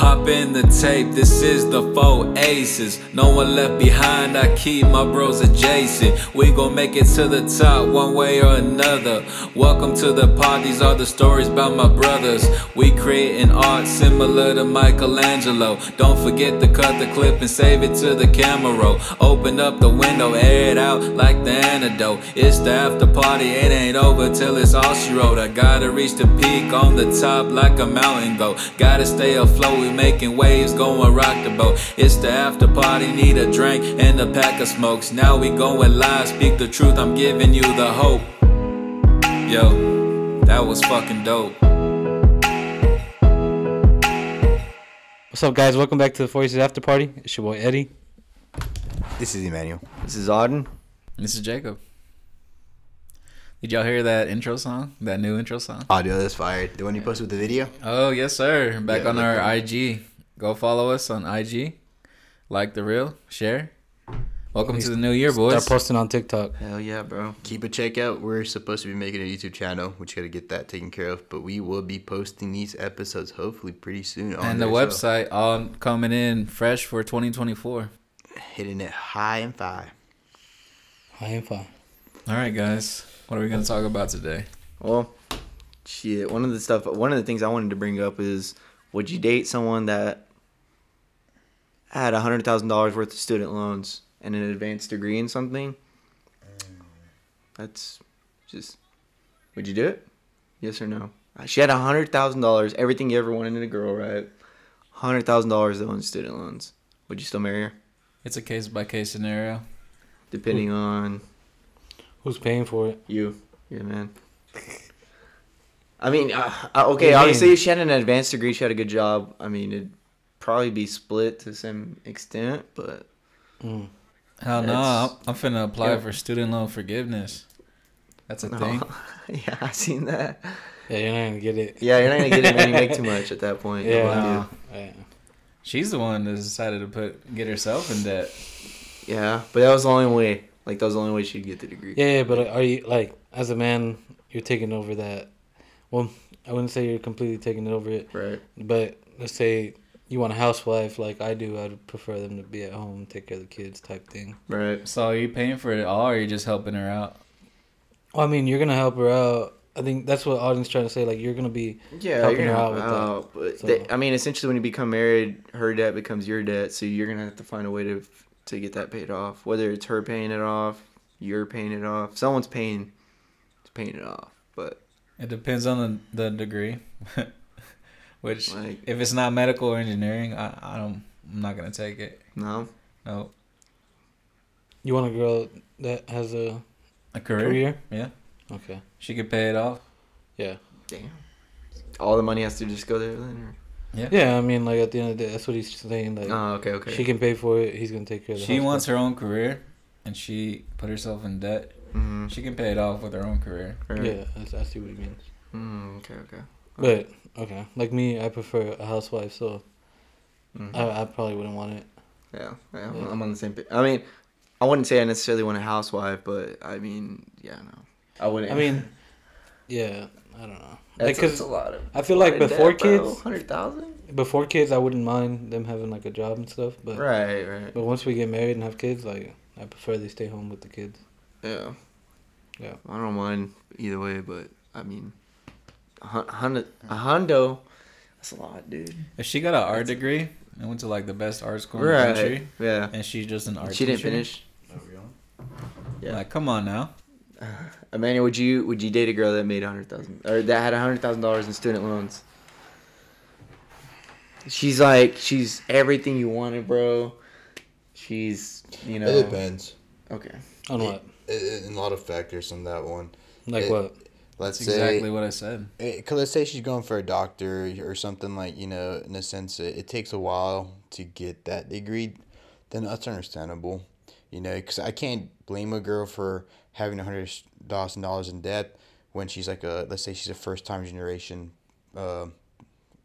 Pop in the tape, this is the four aces. No one left behind, I keep my bros adjacent. We gon' make it to the top one way or another. Welcome to the pod, these are the stories about my brothers. We creating art similar to Michelangelo. Don't forget to cut the clip and save it to the camera roll. Open up the window, air it out like the antidote. It's the after party, it ain't over till it's all she wrote. I gotta reach the peak on the top like a mountain goat. Gotta stay afloat, we making waves, going rock the boat. It's the after party, need a drink and a pack of smokes. Now we going live, speak the truth, I'm giving you the hope. Yo, that was fucking dope. What's up, guys? Welcome back to the Four Aces After Party. It's your boy Eddie. This is Emmanuel. This is Auden. This is Jacob. Did y'all hear that intro song? That new intro song? Audio that's fired. The one you posted with the video? Oh yes, sir. Back Yeah, on our at IG. Go follow us on IG. Like the real. Share. Welcome to the new year, boys. Start boys. posting on TikTok. Hell yeah, bro. Keep a check out. We're supposed to be making a YouTube channel, which got to get that taken care of. But we will be posting these episodes hopefully pretty soon. on and the there, so website all coming in fresh for 2024. hitting it high and fire. I am fine. All right, guys. What are we gonna talk about today? Well, shit. One of the stuff, one of the things I wanted to bring up is, would you date someone that had a hundred thousand dollars worth of student loans and an advanced degree in something? That's just. Would you do it? Yes or no? Uh, She had a hundred thousand dollars, everything you ever wanted in a girl, right? Hundred thousand dollars though in student loans. Would you still marry her? It's a case by case scenario. Depending on Who's paying for it? You, yeah, man. I mean, uh, uh, okay. you Obviously, mean? if she had an advanced degree, she had a good job. I mean, it'd probably be split to some extent, but Mm. Hell no, That's- I'm, I'm finna apply Yeah. for student loan forgiveness. That's a no. thing. yeah, I seen that. Yeah, you're not gonna get it. Yeah, you're not gonna get it when you make too much at that point. Yeah. Fuck you. Yeah. She's the one that decided to put get herself in debt. yeah, but that was the only way. Like that was the only way she'd get the degree. Yeah, yeah, but are you like as a man, you're taking over that? Well, I wouldn't say you're completely taking it over it, Right. but let's say you want a housewife like I do. I'd prefer them to be at home, take care of the kids, type thing. Right. So are you paying for it all, or are you just helping her out? Well, I mean, you're gonna help her out. I think that's what Auden's trying to say. Like, you're gonna be Yeah, Helping you're her out with help that. But So- they- I mean, essentially, when you become married, her debt becomes your debt. So you're gonna have to find a way to to get that paid off. Whether it's her paying it off, you're paying it off. Someone's paying, paying it off. But It depends on the, the degree. Which, like, if it's not medical or engineering, I, I don't. I'm not gonna take it. no. No, you want a girl that has a a career. career. Yeah, Okay. she could pay it off. Yeah. Damn. All the money has to just go there then. Yeah, Yeah, I mean, like at the end of the day, that's what he's saying. Like, Oh, okay, okay. she can pay for it. He's gonna take care of the. She house wants her own career, and she put herself in debt. Mm-hmm. She can pay it off with her own career. Yeah, that's, I see what he means. Mm, okay, okay. But okay, like me, I prefer a housewife, so Mhm. I, I probably wouldn't want it. yeah, yeah, I'm- Yeah. I'm on the same page. I mean, I wouldn't say I necessarily want a housewife, but I mean, yeah, no. I wouldn't. I mean, yeah, I don't know. that's, Like, that's a lot of. I feel like before kids, hundred thousand. before kids, I wouldn't mind them having like a job and stuff. But Right, right. but once we get married and have kids, like I prefer they stay home with the kids. Yeah. Yeah. I don't mind either way, but I mean, a hun- a hundo, that's a lot, dude. If she got an art degree and went to like the best art school in the Right. country, Yeah. and she's just an art She didn't finish. Yeah. Like, come on now. Emmanuel, would you would you date a girl that made a hundred thousand or that had a hundred thousand dollars in student loans? She's like she's everything you wanted, bro. She's you know It depends. okay. On what? It, it- a lot of factors on that one. Like it- what? Let's That's say, exactly what I said. Because let's say she's going for a doctor or something like, you know, in a sense, it, it takes a while to get that degree, then that's understandable. You know, because I can't blame a girl for having a hundred thousand dollars in debt when she's like a, let's say she's a first time generation, uh,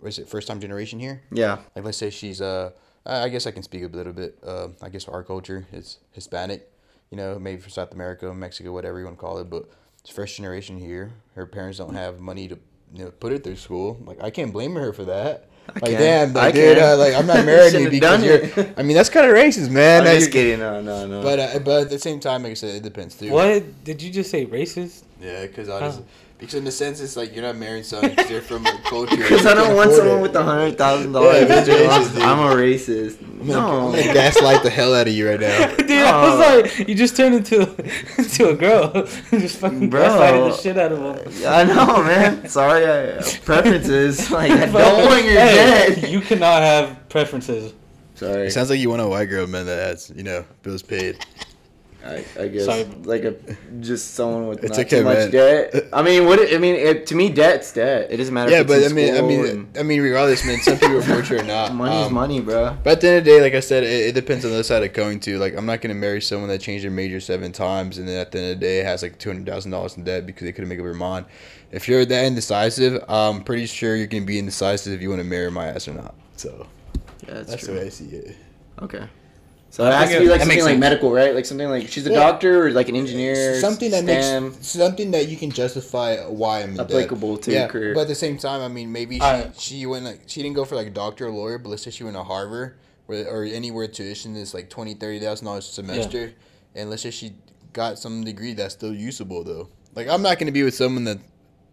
is it, first time generation here? Yeah. Like, let's say she's, uh, I I guess I can speak a little bit, uh, I guess our culture, is Hispanic, you know, maybe from South America, Mexico, whatever you want to call it, but it's first generation here. Her parents don't have money to you know put her through school. Like I can't blame her for that. like can. damn, like, I dude, uh, like I'm not marrying you because you're. I mean that's kind of racist, man. I'm just kidding. No, no, no. But uh, but at the same time, like I said, it depends too. What did you just say? Racist? Yeah, because I just Huh. Because in the sense it's like you're not marrying someone because they're from a culture. Because I don't want someone it. with a hundred thousand dollars. that's racist, dude. I'm a racist. I'm gonna, No, I'm gonna gaslight the hell out of you right now. Dude, I was oh. like, you just turned into into a girl. just fucking Bro. gaslighted the shit out of him. I know, man. Sorry, I, uh, preferences. Like I But, don't want your hey, dead. You cannot have preferences. Sorry. It sounds like you want a white girl, man, that has you know bills paid. I, I guess Sorry. like a just someone with It's not okay, too much man. debt. I mean, what? it- I mean, it, to me, debt's debt. It doesn't matter. Yeah, if but it's I in mean, I school mean, and- I mean, regardless, man, some people are fortunate or not. money's Um, money, bro. But at the end of the day, like I said, it, it depends on the other side of going to. Like, I'm not gonna marry someone that changed their major seven times, and then at the end of the day has like two hundred thousand dollars in debt because they couldn't make up their mind. If you're that indecisive, I'm pretty sure you're gonna be indecisive if you want to marry my ass or not. So Yeah, that's, that's true. the way I see it. Okay. So it has to be like something like sense. medical, right? Like something like she's a Yeah. doctor or like an engineer. something that STEM. makes something that you can justify why I'm in debt. Applicable to your yeah, career. But at the same time, I mean, maybe she, Alright. she went like she didn't go for like a doctor or lawyer, but let's say she went to Harvard where, or anywhere tuition is like twenty thirty thousand dollars a semester, and let's say she got some degree that's still usable though. Like I'm not gonna be with someone that.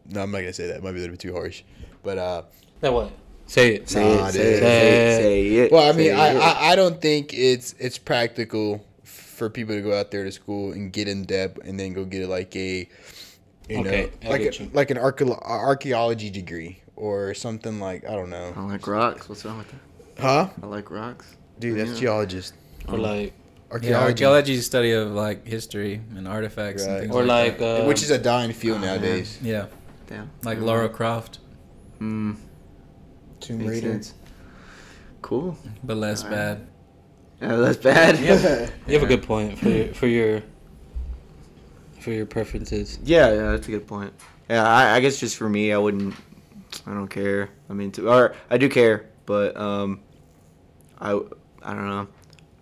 No, I'm not gonna say that. It might be a little bit too harsh, but uh. That what? Say it. Say Nah, it, say dude. it, say it, say it. Well, I say mean, I. I, I don't think it's it's practical for people to go out there to school and get in debt and then go get like a, you Okay, I know, like a, like an archaeology degree or something like I don't know. I like rocks. What's wrong with that? Huh? I like rocks. Dude, that's Yeah. geologist. Or like, Archaeology. Yeah, archaeology is a study of like history and artifacts and Right. things or like, like, uh, which is a dying field Oh, nowadays. that. yeah, Damn. like Lara Croft, Mm, Tomb makes Raider. sense. Cool. but less Alright. bad. Yeah, that's bad. Yeah. you have a good point for your for your for your preferences. Yeah, yeah, that's a good point. Yeah, I, I guess just for me, I wouldn't. I don't care. I mean, to, or I do care, but um, I I don't know.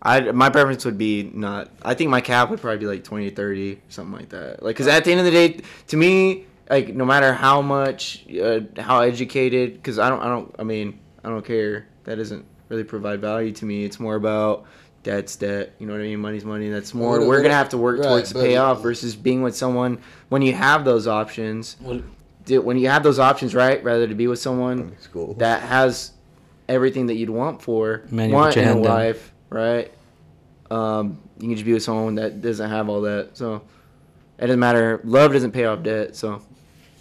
I my preference would be not. I think my cap would probably be like twenty to thirty, something like that. Like, cause at the end of the day, to me, like no matter how much, uh, how educated, because I don't, I don't, I mean, I don't care. That doesn't really provide value to me. It's more about debt's debt. You know what I mean? Money's money. That's more. What- we're what- gonna have to work right, towards to but- pay off versus being with someone when you have those options. What, Dude, when you have those options, right? Rather to be with someone School. that has everything that you'd want for Man, want your in a hand wife, right? Um, you can just be with someone that doesn't have all that. So it doesn't matter. Love doesn't pay off debt. So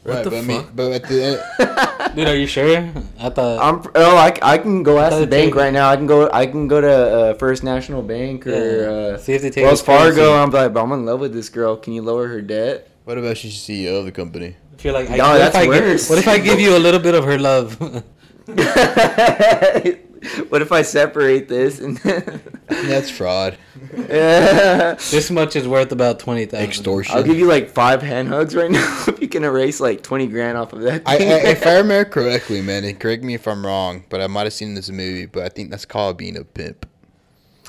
right, the but I mean, fuck? but at the end, dude, are you sure? I thought. I'm oh I, I can go ask the bank right now. I can go I can go to uh, First National Bank or Yeah. uh, See if they take Wells it seriously. Fargo. I'm like, "Bro, I'm in love with this girl. Can you lower her debt? what about she's CEO of the company? I feel like I, No, what that's if I gi- worse. what if I give you a little bit of her love? what if I separate this and That's fraud, yeah. this much is worth about twenty thousand. extortion. I'll give you like five hand hugs right now if you can erase like twenty grand off of that. I, I, thing. if I remember correctly, man, and correct me if I'm wrong, but I might have seen this movie, but I think that's called being a pimp.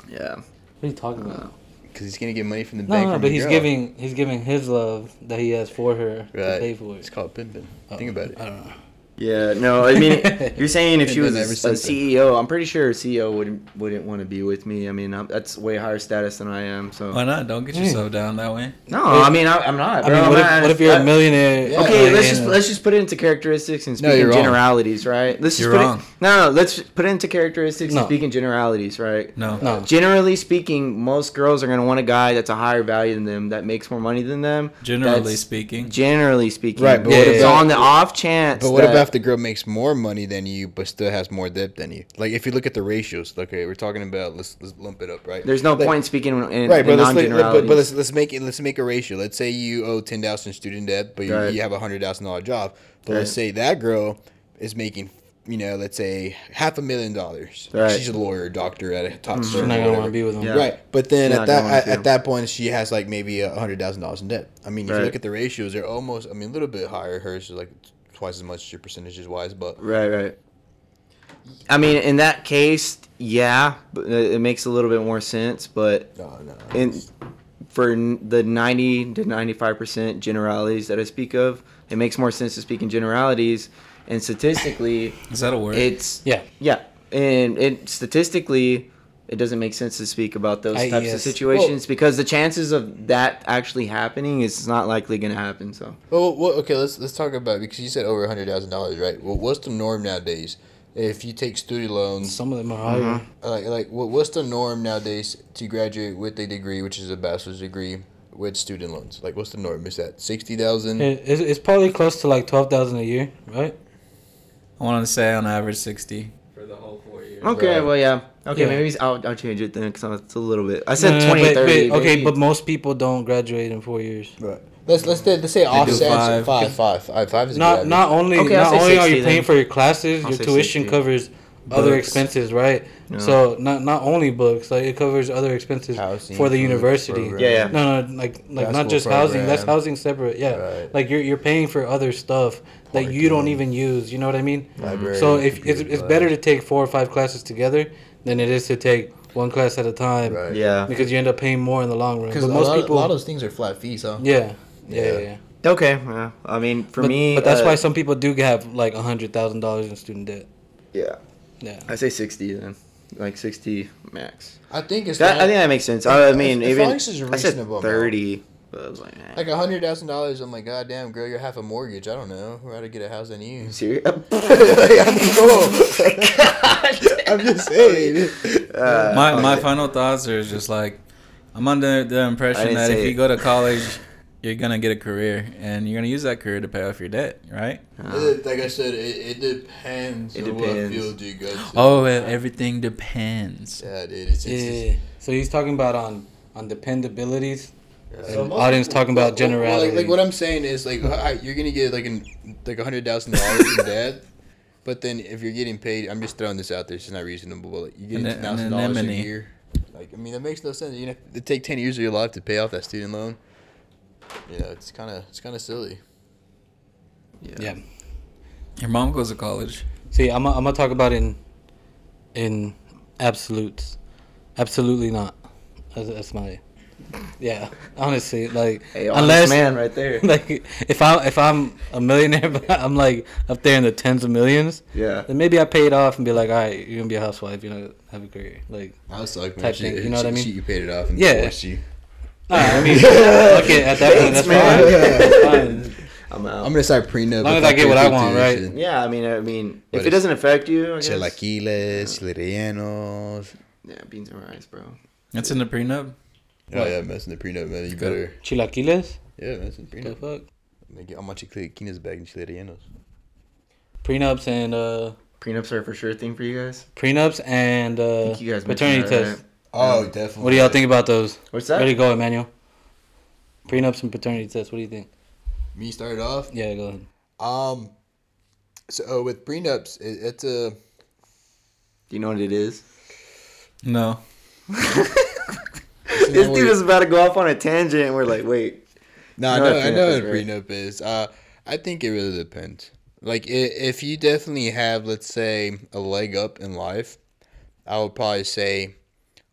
yeah, What are you talking about? Uh, because he's gonna get money from the No, bank. no, from but the he's girl. giving he's giving his love that he has for her to pay for It's called pimping. Oh, Think about it. I don't know. Yeah. No, I mean, you're saying if she was a, a. CEO, I'm pretty sure a CEO wouldn't wouldn't want to be with me. I mean, I'm, that's way higher status than I am. So Why not? Don't get Hmm. yourself down that way. no, I mean, I, I'm not. I Bro. mean, I'm what if, not- what if you're I- a millionaire? Yeah. Okay, like, let's in just a- let's just put it into characteristics and No, speak you're in wrong. generalities, right? Let's just You're put wrong. It, no, no, let's put it into characteristics No. and speak in generalities, right? No. no. Generally speaking, most girls are gonna want a guy that's a higher value than them, that makes more money than them. Generally That's- speaking. Generally speaking, Right, but what so about- on the off chance, But what that- about if the girl makes more money than you, but still has more debt than you? Like if you look at the ratios, okay, we're talking about let's let's lump it up, right? There's no Like- point speaking in, in, Right, but in let's, but, but let's let's make it let's make a ratio. Let's say you owe ten thousand student debt, but you, Right. you have a hundred thousand dollar job. But Right. let's say that girl is making you know let's say half a million dollars. Right. She's a lawyer, doctor at a top mm-hmm. She's not gonna want to be with him. Yeah. Right, but then She's at that at, at that point, she has like maybe a hundred thousand dollars in debt. I mean, if Right. you look at the ratios, they're almost. I mean, a little bit higher. Hers is like twice as much as your percentages wise, but right, right. I mean, in that case, yeah, it it makes a little bit more sense. But no, no. in for the 90 to 95% generalities that I speak of, it makes more sense to speak in generalities. And statistically, Is that a word? it's Yeah. yeah, and it statistically, it doesn't make sense to speak about those types of IES. situations because the chances of that actually happening is not likely going to happen. So Well, well, okay, let's let's talk about because you said over a hundred thousand dollars, right? Well, what's the norm nowadays? If you take student loans, Some of them are higher. Mm-hmm. like like what, what's the norm nowadays to graduate with a degree, which is a bachelor's degree, with student loans? Like, what's the norm? Is that sixty thousand? It, it's, it's probably close to like twelve thousand a year, right? I want to say on average sixty for the whole four years. okay, Right. well yeah, okay, Yeah. maybe I'll, I'll change it then because it's a little bit. I said No, no, no, 20, but- 30. but- okay, but most people don't graduate in four years. Right. Let's let's say, let's say offset five. five five five five is a Not good not only Okay, not say only are you paying then. for your classes, I'll your tuition 60. covers other expenses, right? Yeah. So not not only books, like it covers other expenses Housing, for the university. program. Yeah, yeah. No, no, like like not Basketball just housing. That's housing separate. Yeah, Right. like you're you're paying for other stuff that you don't even use. You know what I mean? Library, so if it's, it's better to take four or five classes together than it is to take one class at a time. Right. yeah. Because you end up paying more in the long run. Because most lot, people, a lot of those things are flat fees, huh? yeah, yeah, Yeah. yeah. yeah. Okay, yeah. I mean, for but, me, but that's uh, why some people do have like a hundred thousand dollars in student debt. yeah, Yeah. I say 60 then, like 60 max. I think it's That, not- I think that makes sense. I mean, As- as even long as it's a I said reasonable amount. 30. But I was like, eh. like a hundred thousand dollars. I'm like, God damn, girl, you're half a mortgage. I don't know. Who how to get a house than you? serious? I'm just saying. Uh, My my final thoughts are just like I'm under the impression that if it. you go to college, you're gonna get a career and you're gonna use that career to pay off your debt, right? Uh, like I said, it, it depends. It on depends. What field you go to. Oh, e- everything depends. yeah, dude. It's, it's, Yeah. So he's talking about on on dependabilities. It's, And Auden's talking about Well, generality. Like, like what I'm saying is like alright, you're gonna get like an like a hundred thousand dollars in debt, but then if you're getting paid, I'm just throwing this out there. It's not reasonable, but like, you get An- an thousand dollars a anemone. year. Like I mean, that makes no sense. You know, it take ten years of your life to pay off that student loan. You know, it's kind of it's kind of silly. yeah. Your mom goes to college. See, I'm I'm gonna talk about in in absolutes. Absolutely not. That's, that's my yeah. Honestly, like hey, unless man right there. like if I if I'm a millionaire, but I'm like up there in the tens of millions, Yeah. then maybe I pay it off and be like, all right, you're gonna be a housewife, You know, have a career. Like, I was like, Type thing, you know what I mean? You paid it off and Yeah. divorced you. all right, I mean, okay, at that point, that's Thanks, man. fine. That's fine. I'm out. I'm gonna start prenup. Long as I get what I want, tuition. right? yeah, I mean, I mean, But if it doesn't affect you, I guess. Chilaquiles, rellenos. Yeah, beans and rice, bro. That's in the prenup. Oh yeah, messing the prenup, man. You better. Chilaquiles? Yeah, messing the prenup. What The prenup. fuck? Make it how much chilaquiles bag and rellenos. Prenups and uh, Prenups are for sure thing for you guys. prenups and uh, you guys paternity mentioned that, tests. Oh, definitely. What do y'all think about those? What's that? Ready to go, Emmanuel? Prenups and paternity tests. What do you think? Me start off. Yeah, go ahead. Um, so uh, with prenups, it, it's a Do you know what it is? No. This dude is about to go off on a tangent, and we're like, wait. No, I know, what know prenup what a right? prenup is. Uh, I think it really depends. Like, if you definitely have, let's say, a leg up in life, I would probably say,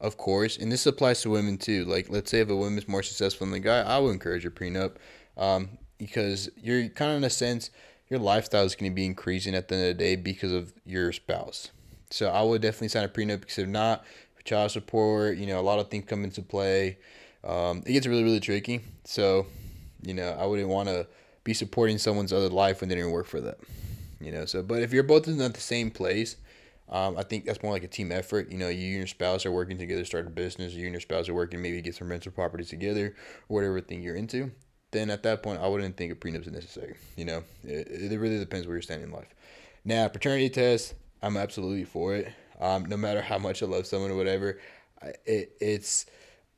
of course, and this applies to women too. Like, let's say if a woman's more successful than the guy, I would encourage a prenup, um, because you're kind of in a sense, your lifestyle is going to be increasing at the end of the day because of your spouse. So I would definitely sign a prenup because if not, child support, you know, a lot of things come into play. Um, it gets really, really tricky. So, you know, I wouldn't want to be supporting someone's other life when they didn't work for that. You know, so but if you're both in the same place, um, I think that's more like a team effort. You know, you and your spouse are working together, start a business. You and your spouse are working, maybe get some rental properties together, or whatever thing you're into. Then at that point, I wouldn't think a prenup is necessary. You know, it, it really depends where you're standing in life. Now, paternity test, I'm absolutely for it. Um, no matter how much I love someone or whatever, I, it, it's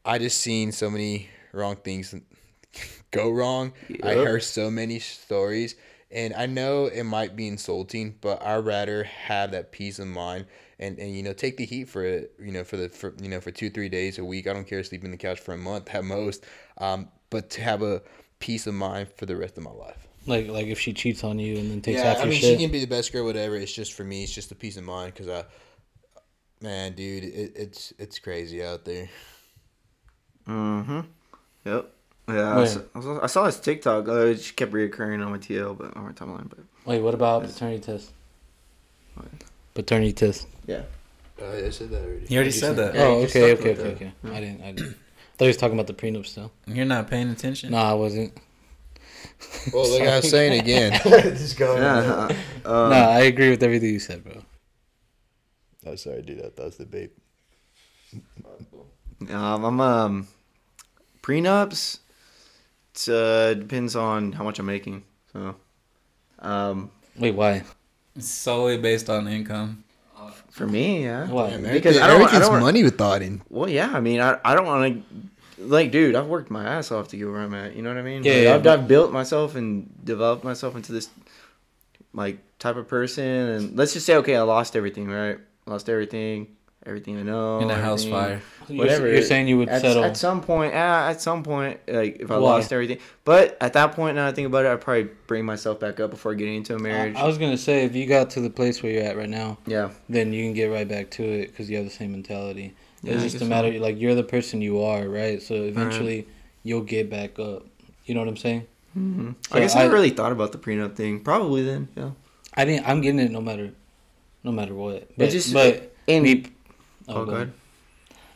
I just seen so many wrong things go wrong. I Yep. heard so many stories, and I know it might be insulting, but I'd rather have that peace of mind and, and you know take the heat for it. You know for the for, you know for two three days a week. I don't care sleep in the couch for a month at most, um, but to have a peace of mind for the rest of my life. Like, like if she cheats on you and then takes Yeah, half I your mean shit. she can be the best girl, whatever. It's just for me, it's just a peace of mind because I, man, dude, it, it's it's crazy out there. Mm-hmm. Yep. Yeah, I Where? saw, I saw- I his TikTok. Uh, it just kept reoccurring on my TL, but on my timeline. But Wait, what about paternity test? What? Paternity test. yeah, Oh, I said that already. You already said that. Yeah, oh, you okay, okay, about okay, that. okay. I didn't. I didn't. I thought he was talking about the prenup still. You're not paying attention. No, I wasn't. Well, like I was saying again. Just going. yeah. uh, um, no, I agree with everything you said, bro. Oh, sorry, dude. That, that was the babe. Um, I'm um prenups. It uh, depends on how much I'm making. So, um, Wait, why? It's solely based on income. for me, yeah. Why? Because I don't- I everything's don't- money with Auden. Well, yeah. I mean, I, I don't want to. Like, dude, I've worked my ass off to get where I'm at. You know what I mean? Yeah, Like, yeah, I've, but- I've built myself and developed myself into this, like, type of person. And let's just say, okay, I lost everything, right? Lost everything, everything I know. In a house everything. fire. You're- whatever. You're, saying you would at, settle. at some point. Yeah, at some point, like if I Why? lost everything. But at that point, now I think about it, I'd probably bring myself back up before getting into a marriage. I was gonna say if you got to the place where you're at right now, yeah, then you can get right back to it because you have the same mentality. Yeah, it's just guess a so. matter like you're the person you are, right? So eventually you'll get back up. You know what I'm saying? hmm So I guess I, I- really thought about the prenup thing. Probably then, yeah. I didn't. I'm getting it no matter, no matter what. But just- but in- me. Oh, go God. ahead.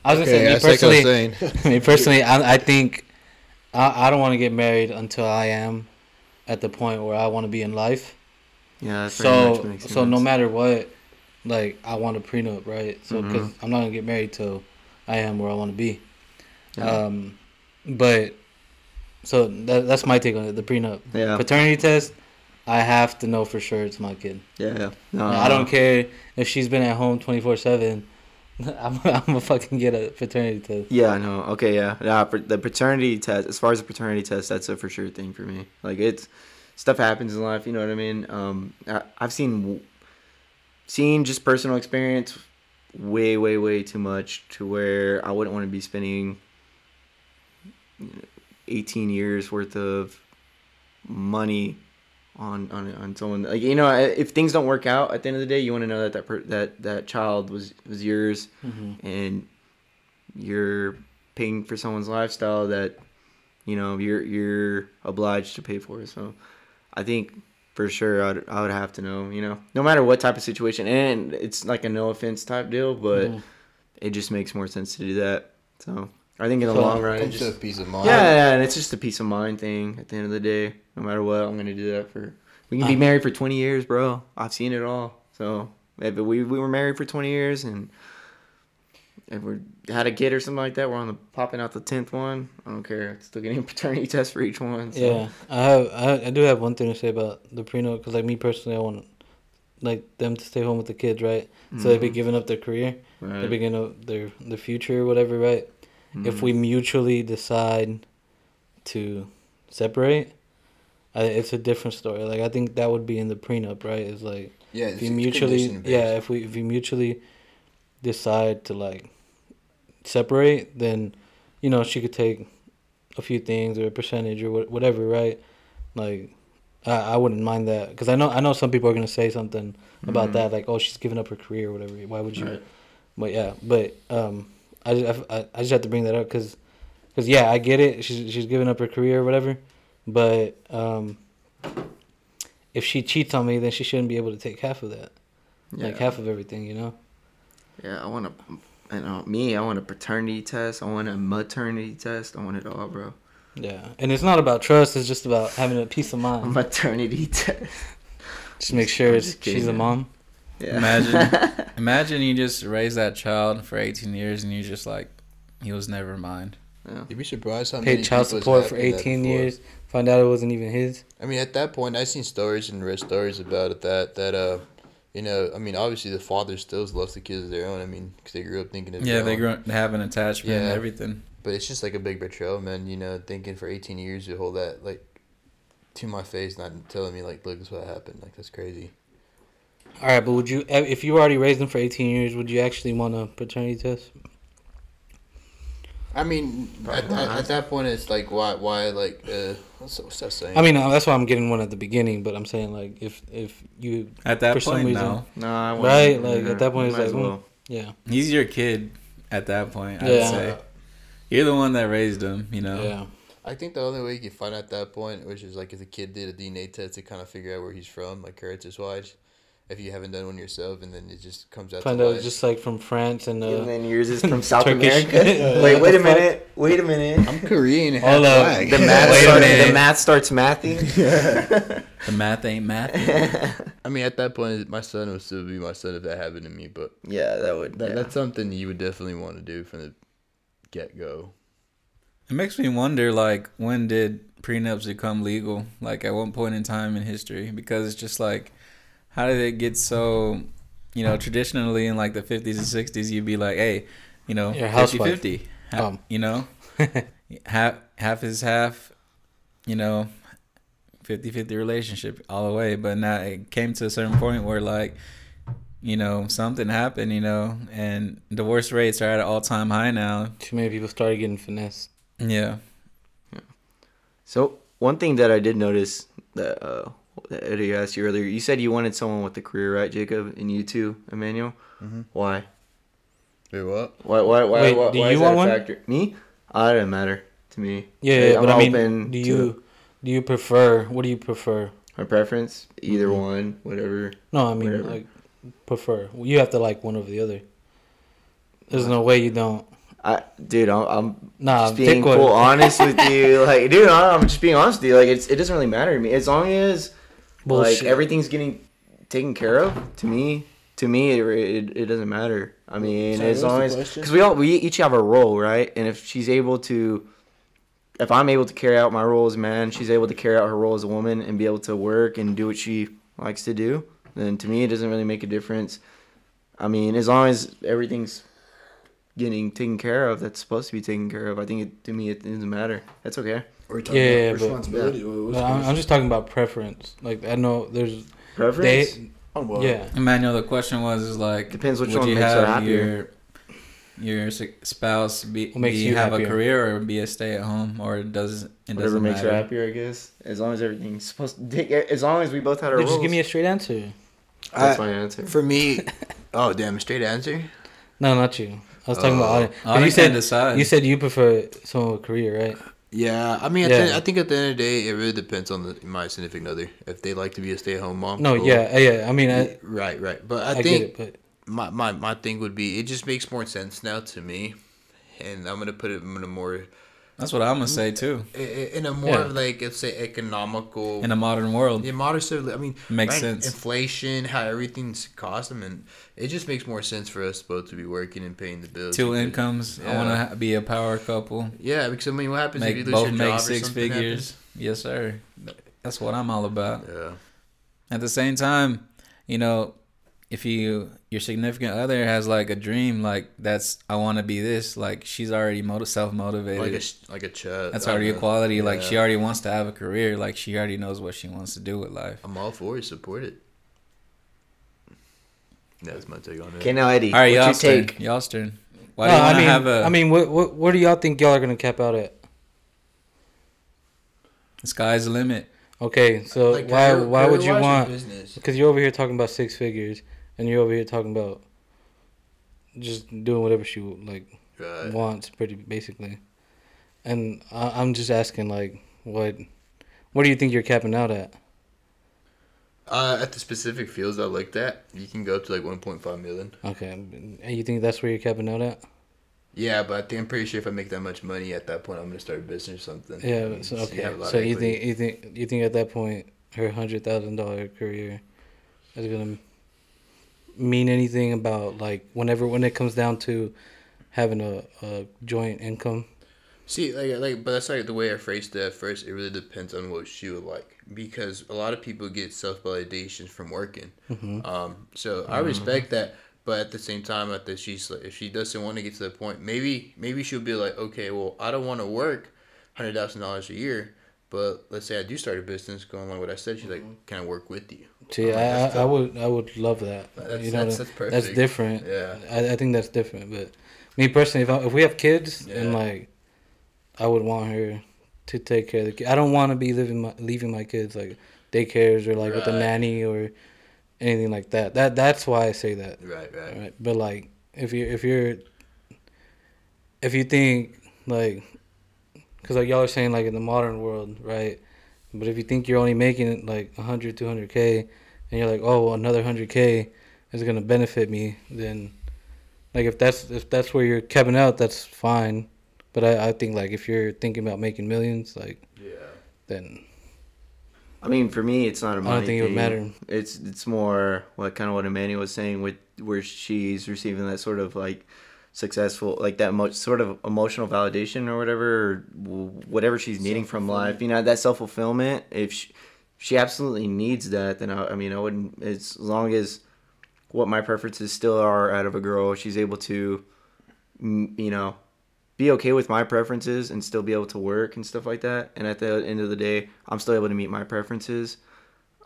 I was gonna Okay, say me that's like I was personally. saying. me personally, I, I think I, I don't want to get married until I am at the point where I want to be in life. Yeah, that pretty much So makes so no matter what, like I want a prenup, right? So because I'm not gonna get married till I am where I want to be. Yeah. Um, but so that, that's my take on it. The prenup, yeah, paternity test. I have to know for sure it's my kid. yeah, yeah. No, I don't care if she's been at home 24 seven. I'm I'm gonna fucking get a paternity test. Yeah, I know. Okay, yeah, yeah. For the paternity test, as far as the paternity test, that's a for sure thing for me. Like it's stuff happens in life. You know what I mean? Um, I, I've seen, seen just personal experience, way, way, way too much to where I wouldn't want to be spending you know, 18 years worth of money on on on someone like you know if things don't work out at the end of the day you want to know that that per, that that child was was yours Mm-hmm. and you're paying for someone's lifestyle that you know you're you're obliged to pay for so i think for sure I'd, i would have to know you know no matter what type of situation and it's like a no offense type deal but Mhm. it just makes more sense to do that so i think in the So, long run it Comes a just peace of mind. yeah, yeah, and it's just a peace of mind thing at the end of the day. No matter what, I'm gonna do that for. We can be Uh. married for 20 years, bro. I've seen it all. So if we we were married for 20 years and if we had a kid or something like that, we're on the popping out the 10th one. I don't care. Still getting a paternity test for each one. So. Yeah, I have. I, I do have one thing to say about the prenup because, like me personally, I want like them to stay home with the kids, right? So they'd be giving up their career, Right. they'd be giving up their their future, or whatever, right? If we mutually decide to separate, I, it's a different story. Like I think that would be in the prenup, right? It's like Yeah, if you mutually, yeah, if we if you mutually decide to like separate, then you know she could take a few things or a percentage or wha- whatever, right? Like I, I wouldn't mind that because I know I know some people are gonna say something about Mhm. that, like oh she's giving up her career or whatever. Why would you? Right. But yeah, but um, I just, I, I just have to bring that up because, cause yeah, I get it. She's she's giving up her career or whatever, but um, if she cheats on me, then she shouldn't be able to take half of that, like half of everything, you know. Yeah, I want to. You know, me, I want a paternity test. I want a maternity test. I want it all, bro. Yeah, and it's not about trust. It's just about having a peace of A mind. maternity test. Just make sure just kidding, she's a mom. Yeah. Imagine, imagine you just raise that child for 18 years and you're just like, he was never mine. You'd be surprised how many Paid child support for 18 years. Find out it wasn't even his. I mean, at that point, I seen stories and read stories about it that that uh, you know, I mean, obviously the father still loves the kids as their own. I mean, because they grew up thinking of Yeah, their they own. grew up, they have an attachment and Yeah. everything. But it's just like a big betrayal, man. You know, thinking for 18 years you hold that like to my face, not telling me like, look, this is what happened. Like that's crazy. All right, but would you, eh, if you already raised them for 18 years, would you actually want a paternity test? I mean, at, at, at that point, it's like, why, why, like, uh, what's, what's that saying? I mean, uh, that's why I'm getting one at the beginning. But I'm saying like, if if you, At that For some point, reason- no. No, I want Right, like, at that point, it's might like, mm. well. yeah, He's your kid at that point, I'd Yeah. say. You're the one that raised him, you know. Yeah. I think the only way you can find out at that point, which is like if the kid did a DNA test to kind of figure out where he's from, like heritage wise, if you haven't done one yourself, and then it just comes out. Find to out just like from France and uh, and then yours is from South Turkish. America. Yeah, Wait, what wait a fuck? minute. Wait a minute. I'm Korean. half Hold up. black. The math, Wait a starts, minute. the math starts mathing. The math ain't math. I mean, at that point, my son would still be my son if that happened to me. But yeah, that would. that, yeah. that's something you would definitely want to do from the get go. It makes me wonder, like, when did prenups become legal? Like, at one point in time in history? Because it's just like, how did it get so, you know, traditionally in like the 50s and 60s, you'd be like, hey, you know, You're a 50 housewife. 50. Ha- Um. You know, half, half is half, you know, 50 50 relationship all the way. But now it came to a certain point where, like, you know, something happened, you know, and divorce rates are at an all time high now. too many people started getting finessed. Yeah. So one thing that I did notice that uh, that Eddie asked you earlier, you said you wanted someone with a career, right, Jacob? And you too, Emmanuel. Mhm. Why? Wait, what? Why? Why? Why? Wait, why, do why you is want that a one? Me? Uh, it doesn't matter to me. Yeah, Hey, yeah, but I'm I mean, open do to you do you prefer? What do you prefer? My preference, either Mhm. one, whatever. No, I mean Whatever. like prefer. You have to like one over the other. There's no way you don't. I, dude, I'm, I'm Nah, just being pick one. full honest with you. Like, dude, I'm just being honest with you. Like, it's it doesn't really matter to me as long as Bullshit. like everything's getting taken care of. To me, to me, it it, it doesn't matter. I mean, Sorry, as long as because we all we each have a role, right? And if she's able to, if I'm able to carry out my role as a man, she's able to carry out her role as a woman and be able to work and do what she likes to do. Then to me, it doesn't really make a difference. I mean, as long as everything's getting taken care of, that's supposed to be taken care of. I think it, to me, it doesn't matter. That's okay. We're talking Yeah, about but- responsibility. What- But I'm, I'm just talking about preference. Like I know there's Preference. they. on what? Yeah. Emmanuel, the question was is like Depends which would one you makes her have happier. your your spouse be, What makes be you have happier? a career or be a stay at home or does it Whatever doesn't makes matter? her happier, I guess. As long as everything's supposed to take, as long as we both had our Dude, roles. just give me a straight answer. That's I- my answer. For me, oh damn, straight answer. No, not you. I was talking Oh. about audience. 'Cause Audience you can said decide. you said you prefer someone with a career, right? Yeah, I mean, at Yeah. The, I think at the end of the day, it really depends on the, my significant other. If they like to be a stay-at-home mom. No, cool. yeah, uh, yeah. I mean, I, right, right. But I, I, think it, but my, my my thing would be it just makes more sense now to me, and I'm gonna put it in a more That's what I'm gonna say too. in a more Yeah. like let's say economical. In a modern world, yeah, modern. I mean, Makes right, sense. Inflation, how everything's cost. I mean, it just makes more sense for us both to be working and paying the bills. two incomes. I want to ha- be a power couple. Yeah, because I mean, what happens if you Make lose both your make six figures. Yes, sir. That's what I'm all about. Yeah. At the same time, you know, if you your significant other has like a dream, like that's I want to be this. Like she's already motiv- self motivated. like a sh- like a chat. That's already a quality. Like she already wants to have a career. Like she already knows what she wants to do with life. I'm all for it. Support it. That's my take on it. Okay, now Eddie, All right, what's your y'all's turn. take? Y'all's turn. Why no, do you I want to mean, have a? I mean, what, what where do y'all think y'all are gonna cap out at? the sky's the limit. Okay, so Like, why why would you want? Because you're over here talking about six figures, and you're over here talking about just doing whatever she like Right. wants, pretty basically. And I, I'm just asking, like, what what do you think you're capping out at? Uh, at the specific fields I looked at, you can go up to like 1.5 million. Okay, and you think that's where you're capping out at? Yeah, but I think I'm pretty sure if I make that much money at that point, I'm gonna start a business or something. I Yeah. mean, So okay. a So you think you think you think at that point her hundred thousand dollar career is gonna mean anything about like whenever when it comes down to having a, a joint income? See, like, like, but that's like the way I phrased it at first. It really depends on what she would like, because a lot of people get self validation from working. Mm-hmm. Um, so I respect that, but at the same time, at the she's like, if she doesn't want to get to the point, maybe maybe she'll be like, okay, well, I don't want to work hundred thousand dollars a year, but let's say I do start a business, going along with what I said, she's like, can I work with you? See, Oh, I, I, I would I would love that. That's- you know, that's- that's perfect. that's different. Yeah. I, I think that's different. But me personally, if I, if we have kids and Yeah. like, I would want her to take care of the kid. I don't want to be living my leaving my kids like daycares or like with a nanny or anything like that. That that's why I say that. Right, right. Right. But like, if you if you're if you think like, cause like y'all are saying like in the modern world, right? But if you think you're only making it like 100, 200 k, and you're like, oh, well, another 100 k is gonna benefit me, then, like if that's if that's where you're capping out, that's fine. But I, I think like if you're thinking about making millions, like, Yeah. then I mean, for me, it's not a money don't think it would thing. matter. It's it's more what kind of what Emmanuel was saying with where she's receiving that sort of like successful, like that sort of emotional validation or whatever, or whatever she's needing from life. You know, that self fulfillment. If she, she absolutely needs that, then I, I mean, I wouldn't. As long as what my preferences still are out of a girl, she's able to, you know, be okay with my preferences and still be able to work and stuff like that. And at the end of the day, I'm still able to meet my preferences.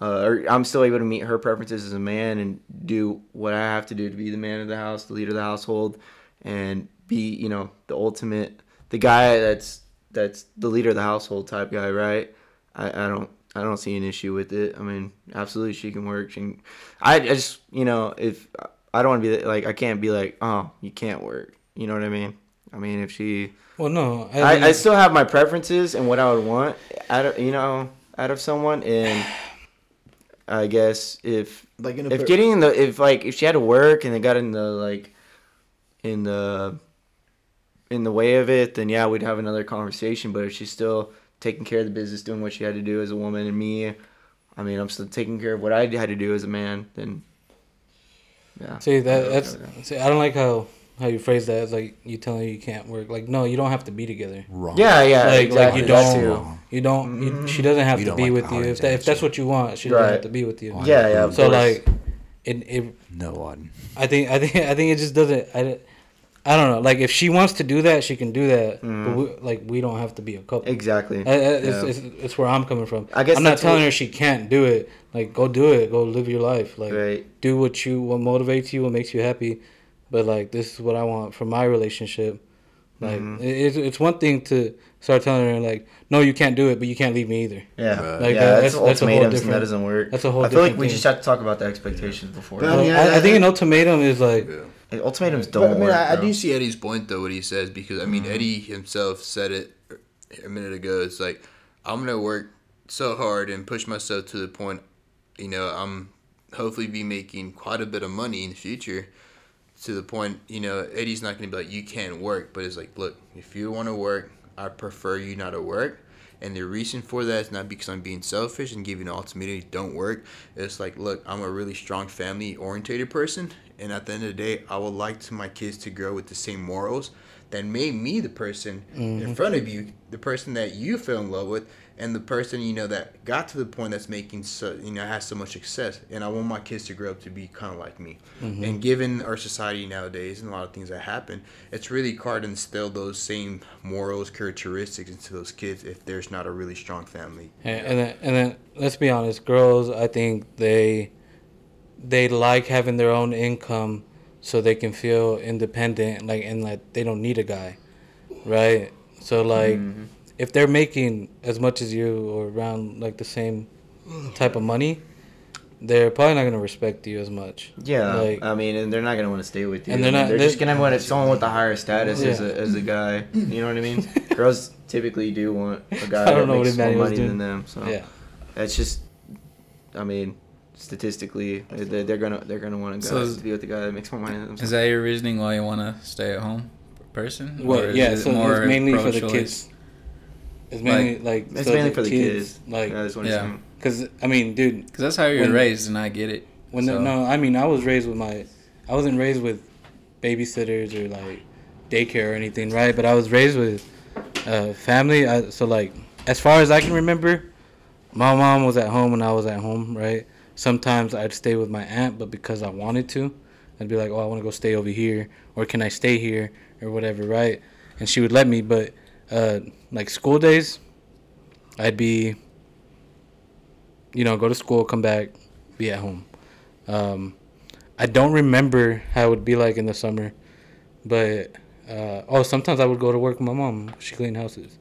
Uh, or I'm still able to meet her preferences as a man and do what I have to do to be the man of the house, the leader of the household, and be, you know, the ultimate, the guy that's that's the leader of the household type guy, right? I, I don't I don't see an issue with it. I mean, absolutely, she can work. She, can, I, I just you know if I don't want to be like I can't be like oh you can't work. You know what I mean? I mean if she well, no, I, I, I still have my preferences and what I would want out of you know out of someone, and I guess if Like in a if per- getting in the if like if she had to work and they got in the like in the in the way of it, then yeah, we'd have another conversation. But if she's still taking care of the business, doing what she had to do as a woman, and me, I mean, I'm still taking care of what I had to do as a man, then yeah. See I'm that that's see I don't like how how you phrase that. It's like you telling her you can't work. Like no, you don't have to be together. wrong. yeah, yeah, like exactly. like you don't too. you don't you, mm-hmm. she doesn't have You to be like with you if that, if that's what you want. She doesn't Right. have to be with you. Why? Yeah, yeah. So like it, it No one. I think I think I think it just doesn't I, I don't know like if she wants to do that she can do that but we, like we don't have to be a couple. exactly. I- I- it's, Yeah. it's, it's where I'm coming from. I guess I'm not telling what- her she can't do it. Like, go do it. Go live your life. Like, Right. do what you what motivates you, what makes you happy. But like, this is what I want from my relationship. Like, Mm-hmm. it, it's it's one thing to start telling her like, no, you can't do it, but you can't leave me either. Yeah, Right. Like, yeah, uh, that's, that's- that's a whole ultimatums, that doesn't work. that's a whole I feel like we thing. just have to talk about the expectations before. But Well, mean, I, I I- think an ultimatum is like, Ultimatums But, don't I mean, work. I, I do see Eddie's point though. What he says because I mean, Mm-hmm. Eddie himself said it a minute ago. It's like I'm gonna work so hard and push myself to the point. You know, I'm hopefully be making quite a bit of money in the future. To the point, you know, Eddie's not gonna be like, you can't work, but it's like, look, if you want to work, I prefer you not to work. And the reason for that is not because I'm being selfish and giving an ultimatum, don't work. It's like, look, I'm a really strong family orientated person. And at the end of the day, I would like to my kids to grow with the same morals that made me the person in mm-hmm. front of you, the person that you fell in love with, and the person, you know, that got to the point that's making so, you know, has so much success. And I want my kids to grow up to be kind of like me. Mm-hmm. And given our society nowadays and a lot of things that happen, it's really hard to instill those same morals, characteristics into those kids if there's not a really strong family. and, and then and then let's be honest, girls, I think they they like having their own income so they can feel independent, like and like they don't need a guy, right? So like, mm-hmm. if they're making as much as you or around like the same type of money, they're probably not gonna respect you as much. Yeah, Like- I mean, and they're not gonna want to stay with you. And they're I mean, not- They're they- just gonna want someone with a higher status as a as a guy. You know what I mean? Girls typically do want a guy I that don't know what makes more money doing. than them. So Yeah. that's just, I mean, statistically, they're, they're gonna they're gonna want a guy So to be with the guy that makes more money than them. Is that your reasoning why you want to stay at home person? Well, Or is yeah, it so more it's mainly for the pro-choice? kids. It's mainly like, It's so mainly for the kids. Like, yeah, that's what Yeah. Cause I mean, dude, Because that's how you're When- raised, and I get it. When So- the, no, I mean I was raised with my, I wasn't raised with babysitters or like daycare or anything, right? But I was raised with uh, family. I, so like as far as I can remember, my mom was at home when I was at home, right? Sometimes I'd stay with my aunt, but because I wanted to, I'd be like, oh, I want to go stay over here, or can I stay here, or whatever, right? And she would let me, but uh, like school days, I'd be, you know, go to school, come back, be at home. Um, I don't remember how it would be like in the summer, but uh, oh, sometimes I would go to work with my mom. She cleaned houses.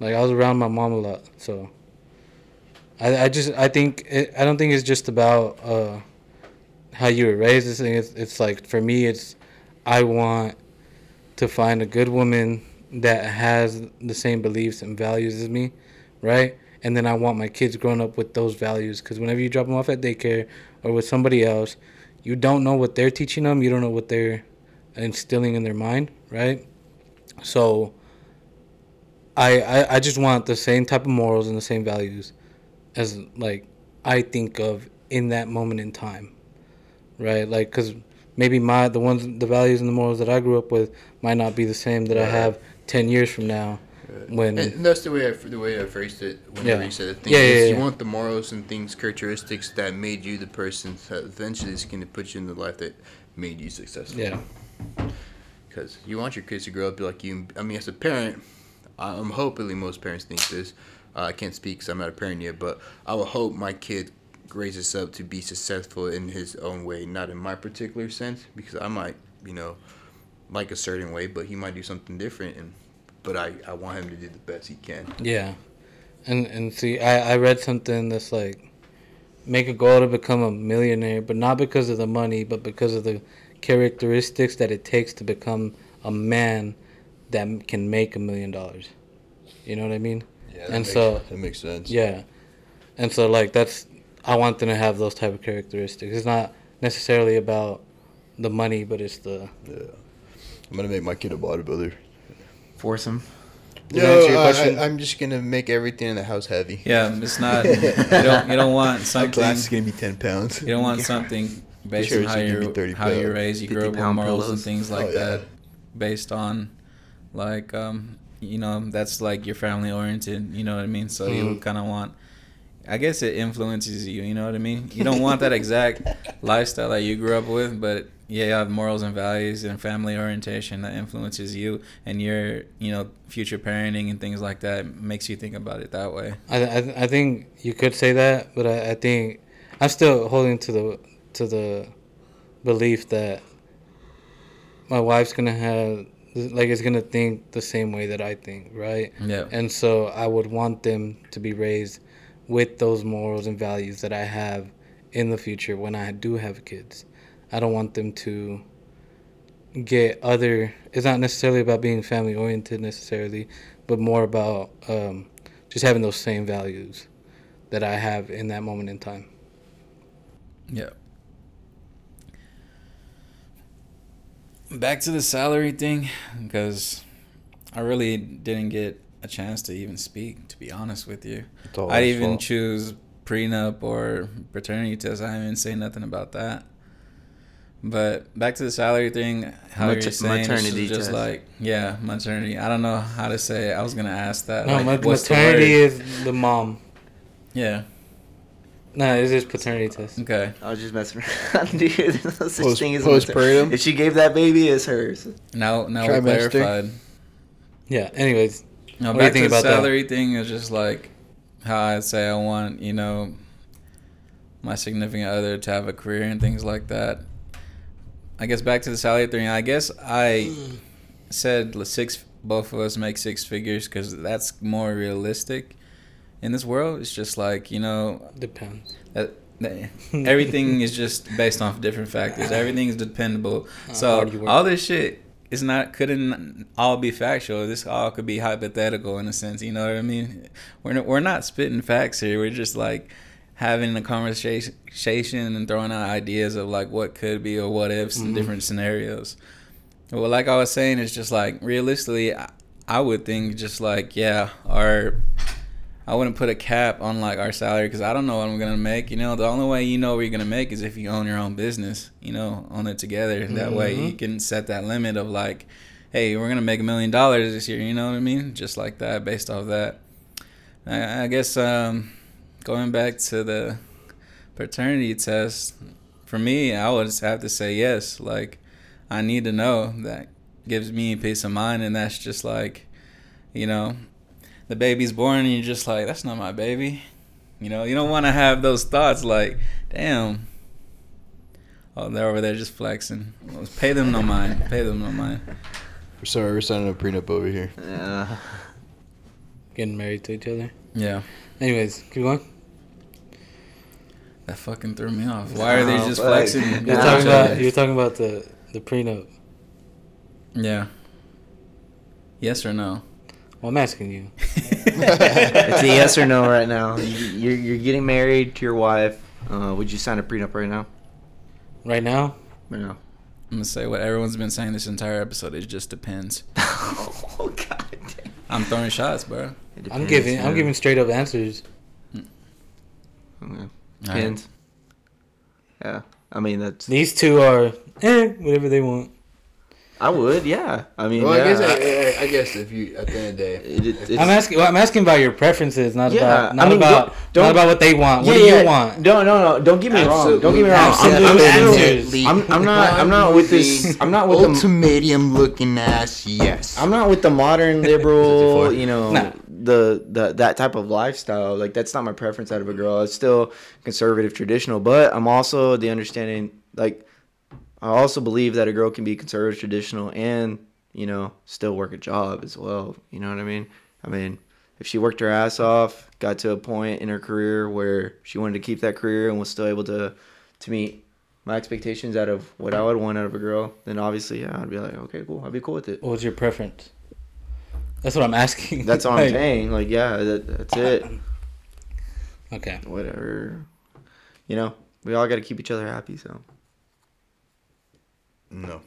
Like I was around my mom a lot, so I, I just I think it, I don't think it's just about uh, how you were raised. This thing it's, it's like for me, it's I want to find a good woman that has the same beliefs and values as me, right? And then I want my kids growing up with those values because whenever you drop them off at daycare or with somebody else, you don't know what they're teaching them. You don't know what they're instilling in their mind, right? So I, I I just want the same type of morals and the same values as like I think of in that moment in time, right? Like because maybe my the ones the values and the morals that I grew up with might not be the same that I have ten years from now. When And that's the way I the way I phrased it. Whenever Yeah. you said it, thing Yeah, is yeah, you yeah. want the morals and things, characteristics that made you the person that eventually is going to put you in the life that made you successful. yeah, Because you want your kids to grow up like you. I mean, as a parent, I'm hopefully most parents think this. Uh, I can't speak because I'm not a parent yet, but I would hope my kid raises up to be successful in his own way, not in my particular sense, because I might, you know, like a certain way, but he might do something different, and but I, I want him to do the best he can. yeah, and and see, I I read something that's like make a goal to become a millionaire, but not because of the money, but because of the characteristics that it takes to become a man that can make a million dollars. You know what I mean? Yeah, And so- that makes sense. Yeah, and so like that's I want them to have those type of characteristics. It's not necessarily about the money, but it's the Yeah. I'm gonna make my kid a bodybuilder. Force him. Does that answer I, I'm just gonna make everything in the house heavy. Yeah, it's not. You don't. You don't want My something. glass is gonna be ten pounds. You don't want something based Sure, on how you 30 how you're raised. You grow up with pound morals and things like Oh, yeah. that, based on, like, um, you know, that's like your family oriented. You know what I mean? So you Mhm. kind of want. I guess it influences you. You know what I mean? You don't want that exact lifestyle that you grew up with, but yeah, you have morals and values and family orientation that influences you and your, you know, future parenting and things like that makes you think about it that way. I, I, I think you could say that, but I, I think I'm still holding to the to the belief that my wife's gonna have like is gonna think the same way that I think, right? Yeah. And so I would want them to be raised with those morals and values that I have in the future when I do have kids. I don't want them to get other. It's not necessarily about being family oriented necessarily, but more about um, just having those same values that I have in that moment in time. Yeah. Back to the salary thing, because I really didn't get a chance to even speak. To be honest with you, I'd even fault. choose prenup or paternity test. I didn't say nothing about that. But back to the salary thing, how Mater- you're saying maternity just test. like yeah, maternity. I don't know how to say it. I was gonna ask that. No, like, the maternity word? is the mom. yeah. No, it's just paternity test. Okay. I was just messing around, dude. There's no such Post- thing as a postpartum? If she gave that baby, it's hers. Now now we're Trimester. clarified. Yeah. Anyways, No, What do you back think to the about that? salary thing is just like how I say I want, you know, my significant other to have a career and things like that. I guess back to the salary thing. I guess I said six, both of us make six figures because that's more realistic. In this world, it's just like you know, depends. that, that everything is just based off different factors. Everything is dependable. How So hard you work. all this shit is not couldn't all be factual. This all could be hypothetical in a sense. You know what I mean? We're not, we're not spitting facts here. We're just like having a conversation and throwing out ideas of like what could be or what ifs in Mhm. different scenarios. Well, like I was saying, it's just like realistically, I, I would think just like yeah, our I wouldn't put a cap on like our salary because I don't know what I'm gonna make. You know, the only way you know what you're gonna make is if you own your own business. You know, own it together. That way you Mhm. can set that limit of like, hey, we're gonna make a million dollars this year. You know what I mean? Just like that, based off that. I, I guess um, going back to the paternity test, for me, I would just have to say yes. Like, I need to know that gives me peace of mind, and that's just like, you know, the baby's born and you're just like, that's not my baby. You know, you don't want to have those thoughts like, damn. Oh, they're over there just flexing. Well, pay them no mind. Pay them no mind. We're sorry, we're signing a prenup over here. Yeah. Getting married to each other. Yeah, Anyways, keep going. that fucking threw me off. Why are they just fuck. flexing? You're Yeah. talking about you're talking about the the prenup. Yeah. Yes or no? Well, I'm asking you. It's a yes or no right now. You, you're you're getting married to your wife. Uh, would you sign a prenup right now? Right now, Right now. I'm gonna say what everyone's been saying this entire episode. It just depends. oh god. damn. I'm throwing shots, bro. It I'm depends, giving I'm giving straight up answers. Okay. Alright. Depends. Yeah. I mean that's. These two are eh, whatever they want. I would. Yeah. I mean. Well, yeah. I guess I, I, I guess if you at the end of the day, It- it- I'm asking. Well, I'm asking about your preferences, not Yeah, about I not mean, about don't- don't- not about what they want. What Yeah, do yeah. you want? No, no, no. Don't get me wrong. Don't get me wrong. I'm, I'm, Absolutely. I'm, I'm not. I'm not with this. I'm not with the. ultimatum looking ass. Yes. I'm not with the modern liberal. You know, Nah. the the that type of lifestyle. Like that's not my preference out of a girl. It's still conservative, traditional. But I'm also the understanding. Like, I also believe that a girl can be conservative, traditional, and you know, still work a job as well. You know what I mean? I mean, if she worked her ass off, got to a point in her career where she wanted to keep that career and was still able to to meet my expectations out of what I would want out of a girl, then obviously, yeah, I'd be like, okay, cool, I'd be cool with it. What's your preference? That's what I'm asking. That's all I'm Like, saying. Like, yeah, that, that's it. Okay. Whatever. You know, we all got to keep each other happy. So no.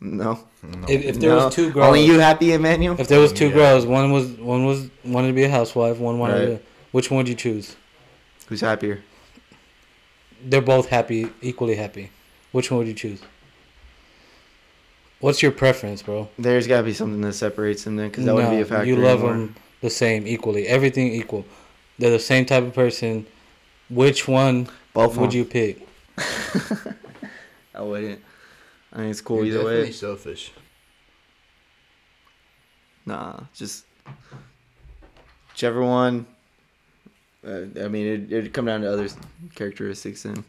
no, No. If, if there No. was two girls, only you happy, Emmanuel. if there was two Yeah. girls, one was one was wanted to be a housewife, one wanted Right. to. Which one would you choose? Who's happier? They're both happy, equally happy. Which one would you choose? What's your preference, bro? There's got to be something that separates them then, because that wouldn't be a factor. You love anymore. them the same, equally. Everything equal. They're the same type of person. Which one Both would of you pick? I wouldn't. I mean, it's cool You're either definitely way. selfish. Nah, just whichever one. Uh, I mean, it, it'd come down to other characteristics, and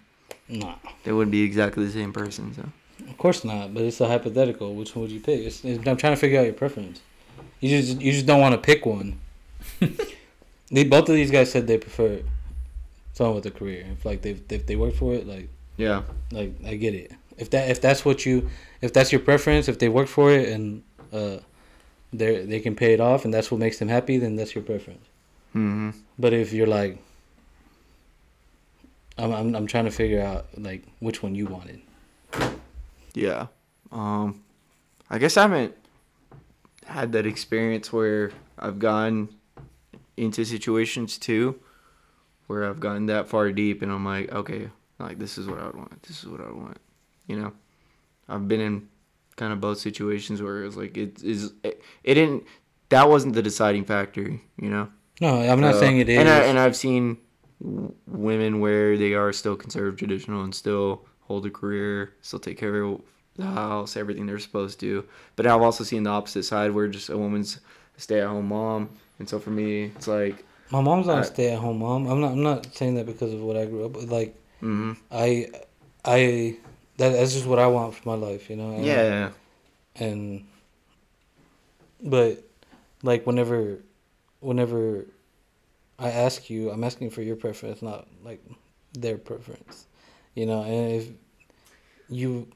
Nah, they wouldn't be exactly the same person. So of course not. But it's a hypothetical. Which one would you pick? It's, it's- I'm trying to figure out your preference. You just you just don't want to pick one. they both of these guys said they prefer someone with a career. If like they if they work for it, like yeah, like I get it. If that if that's what you if that's your preference, if they work for it and uh they they can pay it off and that's what makes them happy, then that's your preference. hmm But if you're like I'm I'm I'm trying to figure out like which one you wanted. yeah. Um, I guess I haven't had that experience where I've gone into situations too, where I've gotten that far deep, and I'm like, okay, like this is what I would want. This is what I would want. You know, I've been in kind of both situations where it was like it is it, it didn't that wasn't the deciding factor. You know. No, I'm not So- saying it is. And, I, and I've seen women where they are still conservative, traditional, and still hold a career, still take care of the house, everything they're supposed to. But I've also seen the opposite side where just a woman's a stay-at-home mom, and so for me, it's like, My mom's not I- a stay at home mom. I'm not I'm not saying that because of what I grew up with. Like mm I I that, that's just what I want for my life, you know. And- yeah, and but like whenever whenever I ask you, I'm asking for your preference, not like their preference. You know, and if you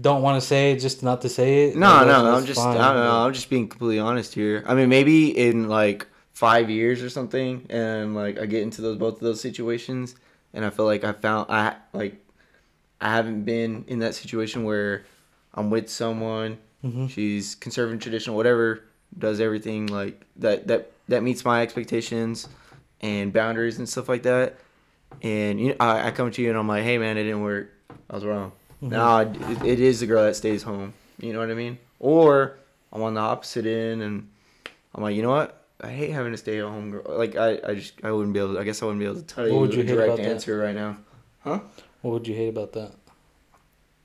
don't want to say it just not to say it, No, that's- no, I'm just, fine, I don't know, I'm just being completely honest here. I mean, maybe in like five years or something, and like I get into those both of those situations, and I feel like I found I like I haven't been in that situation where I'm with someone, Mhm. she's conservative, traditional, whatever, does everything like that that that meets my expectations and boundaries and stuff like that. And you know, I, I come to you and I'm like, hey man, it didn't work. I was wrong. Nah, it, it is the girl that stays home. You know what I mean? Or I'm on the opposite end and I'm like, you know what? I hate having to stay at home girl. Like I, I just I wouldn't be able. To, I guess I wouldn't be able to tell What you, would you direct about that? answer right now. What would you hate about that?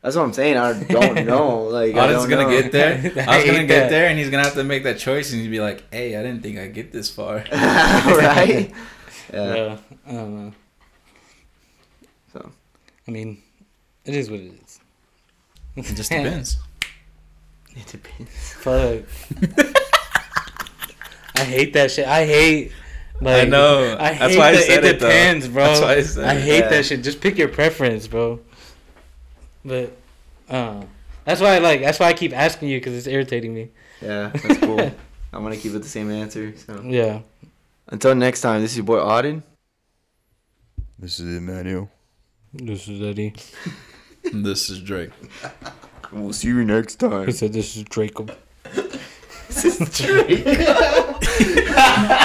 That's what I'm saying. I don't know. Like I Auden's don't gonna know. get there. I I was gonna that. get there, and he's gonna have to make that choice, and he'd be like, "Hey, I didn't think I'd get this far." right? Yeah. Yeah, I don't know. So I mean, it is what it is. It just depends. it depends. Fuck. I hate that shit. I hate. Like, I know. I That's hate why I said it it, though. depends, bro. That's why I said I it, hate yeah. that shit. Just pick your preference, bro. But, uh, that's why I like. That's why I keep asking you because it's irritating me. Yeah, that's cool. I'm gonna keep it the same answer. So Yeah. until next time, this is your boy Auden. This is Emmanuel. This is Eddie. This is Drake. We'll see you next time. He said this is Draco. This is Drake.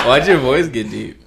Why'd your voice get deep?